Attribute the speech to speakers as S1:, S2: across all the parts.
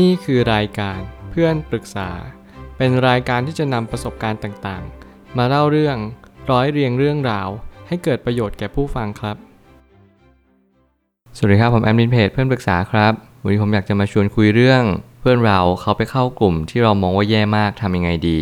S1: นี่คือรายการเพื่อนปรึกษา เป็นรายการที่จะนำประสบการณ์ต่างๆ มาเล่าเรื่องร้อยเรียงเรื่องราว ให้เกิดประโยชน์แก่ผู้ฟังครับ สวัสดีครับผมแอดมินเพจเพื่อนปรึกษาครับวันนี้ผมอยากจะมาชวนคุยเรื่อง เพื่อนเราเขาไปเข้ากลุ่มที่เรามองว่าแย่มากทำยังไงดี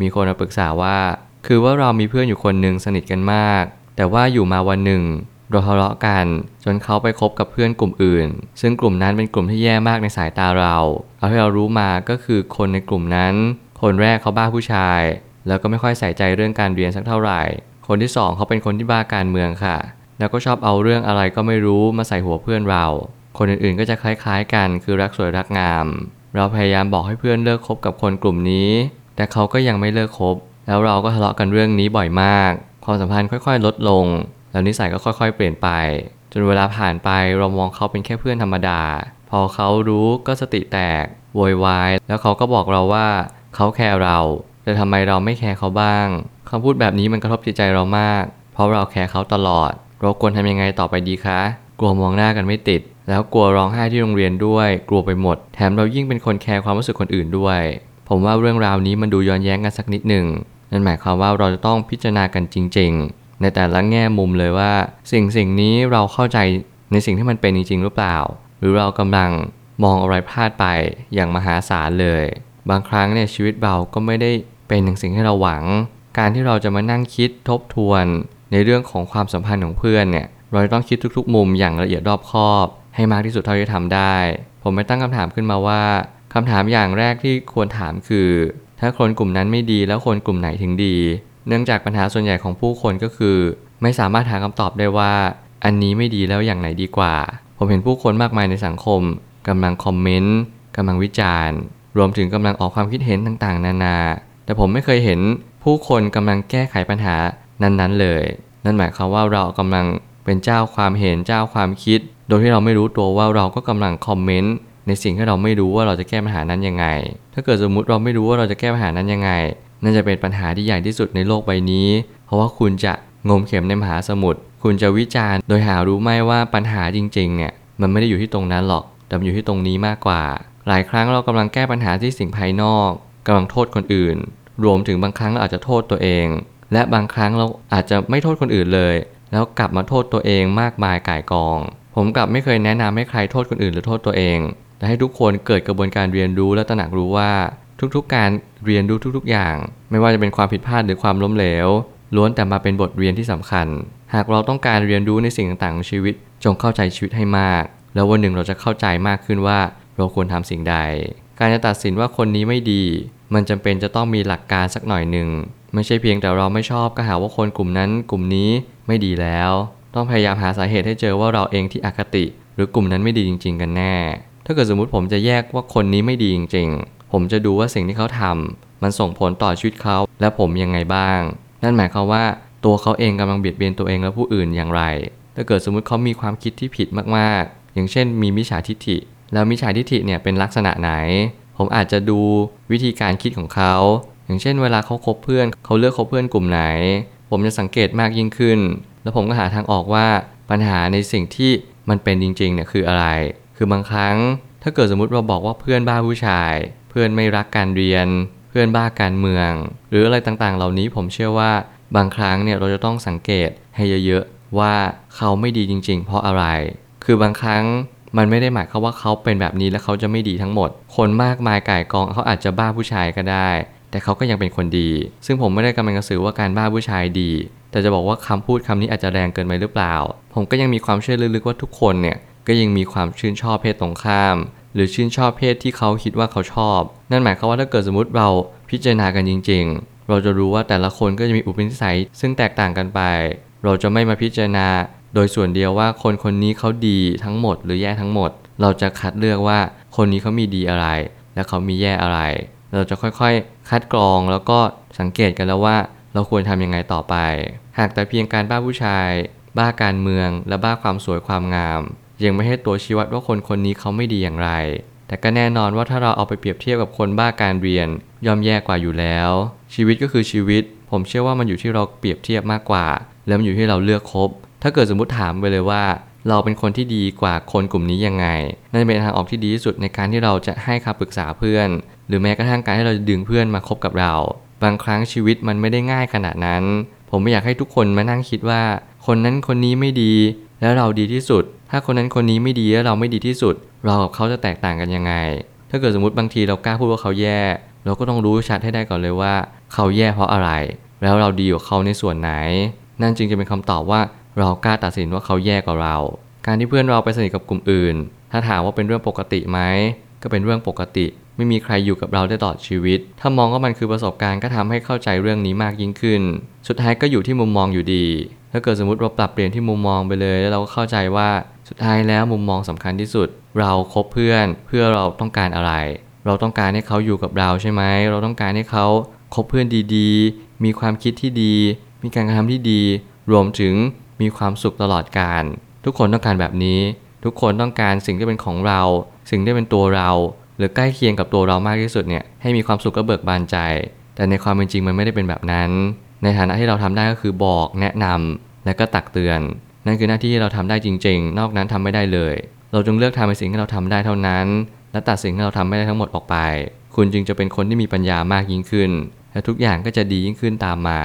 S1: มีคนมาปรึกษาว่า คือว่าเรามีเพื่อนอยู่คนหนึ่งสนิทกันมาก แต่ว่าอยู่มาวันหนึ่ง เราทะเลาะกัน จนเขาไปคบกับเพื่อนกลุ่มอื่น ซึ่งกลุ่มนั้นเป็นกลุ่มที่แย่มากในสายตาเรา เอาที่เรารู้มาก็คือคนในกลุ่มนั้น คนแรกเขาบ้าผู้ชาย แล้วก็ไม่ค่อยใส่ใจเรื่องการเรียนสักเท่าไหร่ คนที่สองเขาเป็นคนที่บ้าการเมืองค่ะ แล้วก็ชอบเอาเรื่องอะไรก็ไม่รู้มาใส่หัวเพื่อนเรา คนอื่นๆก็จะคล้ายๆกัน คือรักสวยรักงาม เราพยายามบอกให้เพื่อนเลิกคบกับคนกลุ่มนี้ แต่เขาก็ยังไม่เลิกคบ แล้วเราก็ทะเลาะกันเรื่องนี้บ่อยมาก ความสัมพันธ์ค่อย ๆ ลดลง แล้วนิสัยก็ค่อยๆ เปลี่ยนไป จนเวลาผ่านไปเรามองเขาเป็นแค่เพื่อนธรรมดา พอเขารู้ก็สติแตกโวยวายแล้วเขาก็บอกเราว่าเขาแคร์เรา แต่ทำไมเราไม่แคร์เขาบ้างคำพูดแบบนี้มันกระทบจิตใจเรามาก เพราะเราแคร์เขาตลอด เราควรทำยังไงต่อไปดีคะ กลัวมองหน้ากันไม่ติด แล้วกลัวร้องไห้ที่โรงเรียนด้วย กลัวไปหมด แถมเรายิ่งเป็นคนแคร์ความรู้สึกคนอื่นด้วย ผมว่าเรื่องราวนี้มันดูย้อนแย้งกันสักนิดหนึ่งนั่นหมายความว่าเราจะต้องพิจารณากันจริง ๆ ในแต่ละแง่มุมเลยว่า สิ่งสิ่งนี้เราเข้าใจในสิ่งที่มันเป็นจริงๆหรือเปล่า หรือเรากำลังมองอะไรพลาดไปอย่างมหาศาลเลย บางครั้งเนี่ยชีวิตเราก็ไม่ได้เป็นอย่างสิ่งที่เราหวัง การที่เราจะมานั่งคิดทบทวน ในเรื่องของความสัมพันธ์ของเพื่อนเนี่ยเราจะต้องคิดทุกๆ มุมอย่างละเอียดรอบคอบ ให้มากที่สุดเท่าที่ทำได้ ผมไม่ตั้งคำถามขึ้นมาว่าคำถามอย่างแรกที่ควรถามคือ ถ้าคนกลุ่มนั้นไม่ดีแล้วคนกลุ่มไหนถึงดี เนื่องจากปัญหาส่วนใหญ่ของผู้คนก็คือ ไม่สามารถหาคำตอบได้ว่า อันนี้ไม่ดีแล้วอย่างไหนดีกว่า ผมเห็นผู้คนมากมายในสังคมกำลังคอมเมนต์กำลังวิจารณ์ รวมถึงกำลังออกความคิดเห็นต่างๆ นานา แต่ผมไม่เคยเห็นผู้คนกำลังแก้ไขปัญหานั้นๆเลย นั่นหมายความว่าเรากำลังเป็นเจ้าความเห็นเจ้าความคิด โดยที่เราไม่รู้ตัวว่าเราก็กำลังคอมเมนต์ในสิ่งที่เราไม่รู้ว่าเราจะแก้ปัญหานั้นยังไง ถ้าเกิดสมมุติเราไม่รู้ว่าเราจะแก้ปัญหานั้นยังไง นั่นจะเป็นปัญหาที่ใหญ่ที่สุดในโลกใบนี้ เพราะว่าคุณจะงมเข็มในมหาสมุทรคุณจะวิจารณ์โดยหารู้ไหมว่าปัญหาจริงๆเนี่ยมันไม่ได้อยู่ที่ตรงนั้นหรอกแต่มันอยู่ที่ตรงนี้มากกว่า หลายครั้งเรากำลังแก้ปัญหาที่สิ่งภายนอกกำลังโทษคนอื่น รวมถึงบางครั้งเราอาจจะโทษตัวเอง และบางครั้งเราอาจจะไม่โทษคนอื่นเลย แล้วกลับมาโทษตัวเองมากมายก่ายกอง ผมกลับไม่เคยแนะนำให้ใครโทษคนอื่นหรือโทษตัวเอง แต่ให้ทุกคนเกิดกระบวนการเรียนรู้และตระหนักรู้ว่า ทุกๆ การเรียนรู้ทุกๆ อย่าง ไม่ว่าจะเป็นความผิดพลาดหรือความล้มเหลว ล้วนแต่มาเป็นบทเรียนที่สำคัญ หากเราต้องการเรียนรู้ในสิ่งต่างๆของชีวิต จงเข้าใจชีวิตให้มาก แล้ววันหนึ่งเราจะเข้าใจมากขึ้นว่า เราควรทำสิ่งใด การจะตัดสินว่าคนนี้ไม่ดี มันจำเป็นจะต้องมีหลักการสักหน่อยหนึ่งไม่ใช่เพียงแต่เราไม่ชอบก็หาว่าคนกลุ่มนั้นกลุ่มนี้ไม่ดีแล้ว ต้องพยายามหาสาเหตุให้เจอว่าเราเองที่อคติ หรือกลุ่มนั้นไม่ดีจริง ๆ กันแน่ ถ้าเกิดสมมติผมจะแยกว่าคนนี้ไม่ดีจริง ๆ ผมจะดูว่าสิ่งที่เขาทำมันส่งผลต่อชีวิตเขา และผมยังไงบ้าง นั่นหมายความว่าตัวเขาเองกำลังเบียดเบียนตัวเองและผู้อื่นอย่างไร ถ้าเกิดสมมุติเขามีความคิดที่ผิดมากๆ อย่างเช่น มีมิจฉาทิฐิ แล้วมิจฉาทิฐิเนี่ยเป็นลักษณะไหน ผมอาจจะดูวิธีการคิดของเขา อย่างเช่น เวลาเขาคบเพื่อน เขาเลือกคบเพื่อนกลุ่มไหน ผมจะสังเกตมากยิ่งขึ้น แล้วผมก็หาทางออกว่าปัญหาในสิ่งที่มันเป็นจริงๆเนี่ยคืออะไร คือบางครั้ง ถ้าเกิดสมมติเราบอกว่าเพื่อนบ้าผู้ชาย พื่อนไม่รักการเรียน เพื่อนบ้าการเมือง หรืออะไรต่างๆ เหล่านี้ผมเชื่อว่าบางครั้งเนี่ยเราจะต้องสังเกตให้เยอะๆว่าเขาไม่ดีจริง ๆ เพราะอะไร คือบางครั้งมันไม่ได้หมายความว่าเขาเป็นแบบนี้แล้วเขาจะไม่ดีทั้งหมด คนมากมายก่ายกองเขาอาจจะบ้าผู้ชายก็ได้ แต่เขาก็ยังเป็นคนดี ซึ่งผมไม่ได้กำลังจะสื่อว่าการบ้าผู้ชายดี แต่จะบอกว่าคำพูดคำนี้อาจจะแรงเกินไปหรือเปล่า ผมก็ยังมีความเชื่อลึกๆว่าทุกคนเนี่ยก็ยังมีความชื่นชอบเพศตรงข้าม หรือชื่นชอบเพศที่เขาคิดว่าเขาชอบ นั่นหมายความว่าถ้าเกิดสมมติเราพิจารณากันจริง ๆ เราจะรู้ว่าแต่ละคนก็จะมีอุปนิสัยซึ่งแตกต่างกันไป เราจะไม่มาพิจารณา โดยส่วนเดียวว่าคนคนนี้เขาดีทั้งหมด หรือแย่ทั้งหมด เราจะคัดเลือกว่าคนนี้เขามีดีอะไร และเขามีแย่อะไร เราจะค่อยๆ คัดกรองแล้วก็สังเกตกันแล้วว่า เราควรทำยังไงต่อไป หากแต่เพียงการบ้าผู้ชาย บ้าการเมือง และบ้าความสวยความงาม ยังไม่ให้ตัวชี้วัดว่าคนคนนี้เขาไม่ดีอย่างไร แต่ก็แน่นอนว่าถ้าเราเอาไปเปรียบเทียบกับคนบ้าการเรียน ย่อมแย่กว่าอยู่แล้ว ชีวิตก็คือชีวิต ผมเชื่อว่ามันอยู่ที่เราเปรียบเทียบมากกว่า แล้วมันอยู่ที่เราเลือกคบ ถ้าเกิดสมมติถามไปเลยว่า เราเป็นคนที่ดีกว่าคนกลุ่มนี้ยังไง นั่นเป็นทางออกที่ดีที่สุดในการที่เราจะให้คำปรึกษาเพื่อน หรือแม้กระทั่งการที่เราจะดึงเพื่อนมาคบกับเรา บางครั้งชีวิตมันไม่ได้ง่ายขนาดนั้น ผมไม่อยากให้ทุกคนมานั่งคิดว่า คนนั้นคนนี้ไม่ดี แล้วเราดีที่สุด ถ้าคนนั้นคนนี้ไม่ดีแล้วเราไม่ดีที่สุด เรากับเขาจะแตกต่างกันยังไง ถ้าเกิดสมมติบางทีเรากล้าพูดว่าเขาแย่ เราก็ต้องรู้ชัดให้ได้ก่อนเลยว่า เขาแย่เพราะอะไร แล้วเราดีกว่าเขาในส่วนไหน นั่นจึงจะเป็นคำตอบว่าเรากล้าตัดสินว่าเขาแย่กว่าเรา การที่เพื่อนเราไปสนิทกับกลุ่มอื่น ถ้าถามว่าเป็นเรื่องปกติไหมก็เป็นเรื่องปกติ ไม่มีใครอยู่กับเราได้ตลอดชีวิต ถ้ามองว่ามันคือประสบการณ์ก็ทำให้เข้าใจเรื่องนี้มากยิ่งขึ้น สุดท้ายก็อยู่ที่มุมมองอยู่ดี ถ้าเกิดสมมติเราปรับเปลี่ยนที่มุมมองไปเลย แล้วเราก็เข้าใจว่าสุดท้ายแล้วมุมมองสำคัญที่สุด เราคบเพื่อนเพื่อเราต้องการอะไร เราต้องการให้เขาอยู่กับเราใช่ไหมเราต้องการให้เขาคบเพื่อนดีๆ มีความคิดที่ดี มีการกระทำที่ดี รวมถึงมีความสุขตลอดการ ทุกคนต้องการแบบนี้ ทุกคนต้องการสิ่งที่เป็นของเรา สิ่งที่เป็นตัวเรา หรือใกล้เคียงกับตัวเรามากที่สุดเนี่ยให้มีความสุขและเบิกบานใจ แต่ในความเป็นจริงมันไม่ได้เป็นแบบนั้น ในฐานะที่เราทำได้ก็คือบอกแนะนำและก็ตักเตือน นั่นคือหน้าที่ที่เราทำได้จริง ๆ นอกนั้นทำไม่ได้เลย เราจงเลือกทำในสิ่งที่เราทำได้เท่านั้น และตัดสิ่งที่เราทำไม่ได้ทั้งหมดออกไป คุณจึงจะเป็นคนที่มีปัญญามากยิ่งขึ้น และทุกอย่างก็จะดียิ่งขึ้นตามมา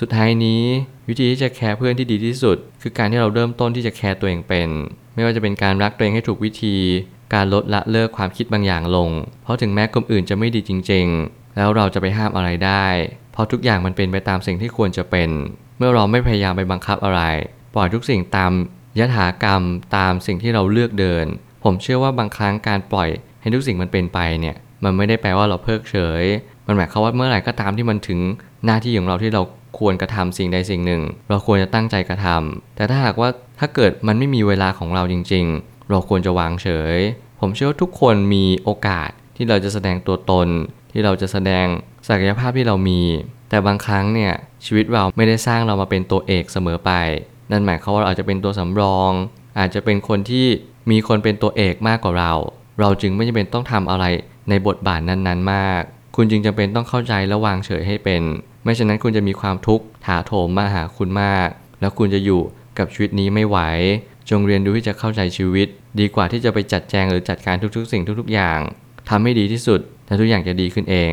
S1: สุดท้ายนี้ วิธีที่จะแคร์เพื่อนที่ดีที่สุด คือการที่เราเริ่มต้นที่จะแคร์ตัวเองเป็น ไม่ว่าจะเป็นการรักตัวเองให้ถูกวิธี การลดละเลิกความคิดบางอย่างลง เพราะถึงแม้คนอื่นจะไม่ดีจริง ๆ แล้วเราจะไปห้ามอะไรได้ เพราะทุกอย่างมันเป็นไปตามสิ่งที่ควรจะเป็น เมื่อเราไม่พยายามไปบังคับอะไร ปล่อยทุกสิ่งตามยถากรรมตามสิ่งที่เราเลือกเดิน ผมเชื่อว่าบางครั้งการปล่อยให้ทุกสิ่งมันเป็นไปเนี่ยมันไม่ได้แปลว่าเราเพิกเฉย มันหมายความว่าเมื่อไหร่ก็ตามที่มันถึงหน้าที่ของเราที่เราควรกระทำสิ่งใดสิ่งหนึ่ง เราควรจะตั้งใจกระทำแต่ถ้าหากว่าถ้าเกิดมันไม่มีเวลาของเราจริง ๆ เราควรจะวางเฉย ผมเชื่อว่าทุกคนมีโอกาสที่เราจะแสดงตัวตน ที่เราจะแสดง ศักยภาพที่เรามี แต่บางครั้งเนี่ยชีวิตเราไม่ได้สร้างเรามาเป็นตัวเอกเสมอไป นั่นหมายความว่าเราอาจจะเป็นตัวสำรอง อาจจะเป็นคนที่มีคนเป็นตัวเอกมากกว่าเรา เราจึงไม่จำเป็นต้องทำอะไรในบทบาทนั้นๆ มาก คุณจึงจำเป็นต้องเข้าใจและวางเฉยให้เป็น ไม่ฉะนั้นคุณจะมีความทุกข์ถาโถมมาหาคุณมาก แล้วคุณจะอยู่กับชีวิตนี้ไม่ไหว จงเรียนรู้ที่จะเข้าใจชีวิต ดีกว่าที่จะไปจัดแจงหรือจัดการทุกๆ สิ่งทุก ๆ อย่างทำให้ดีที่สุด และทุกอย่างจะดีขึ้นเอง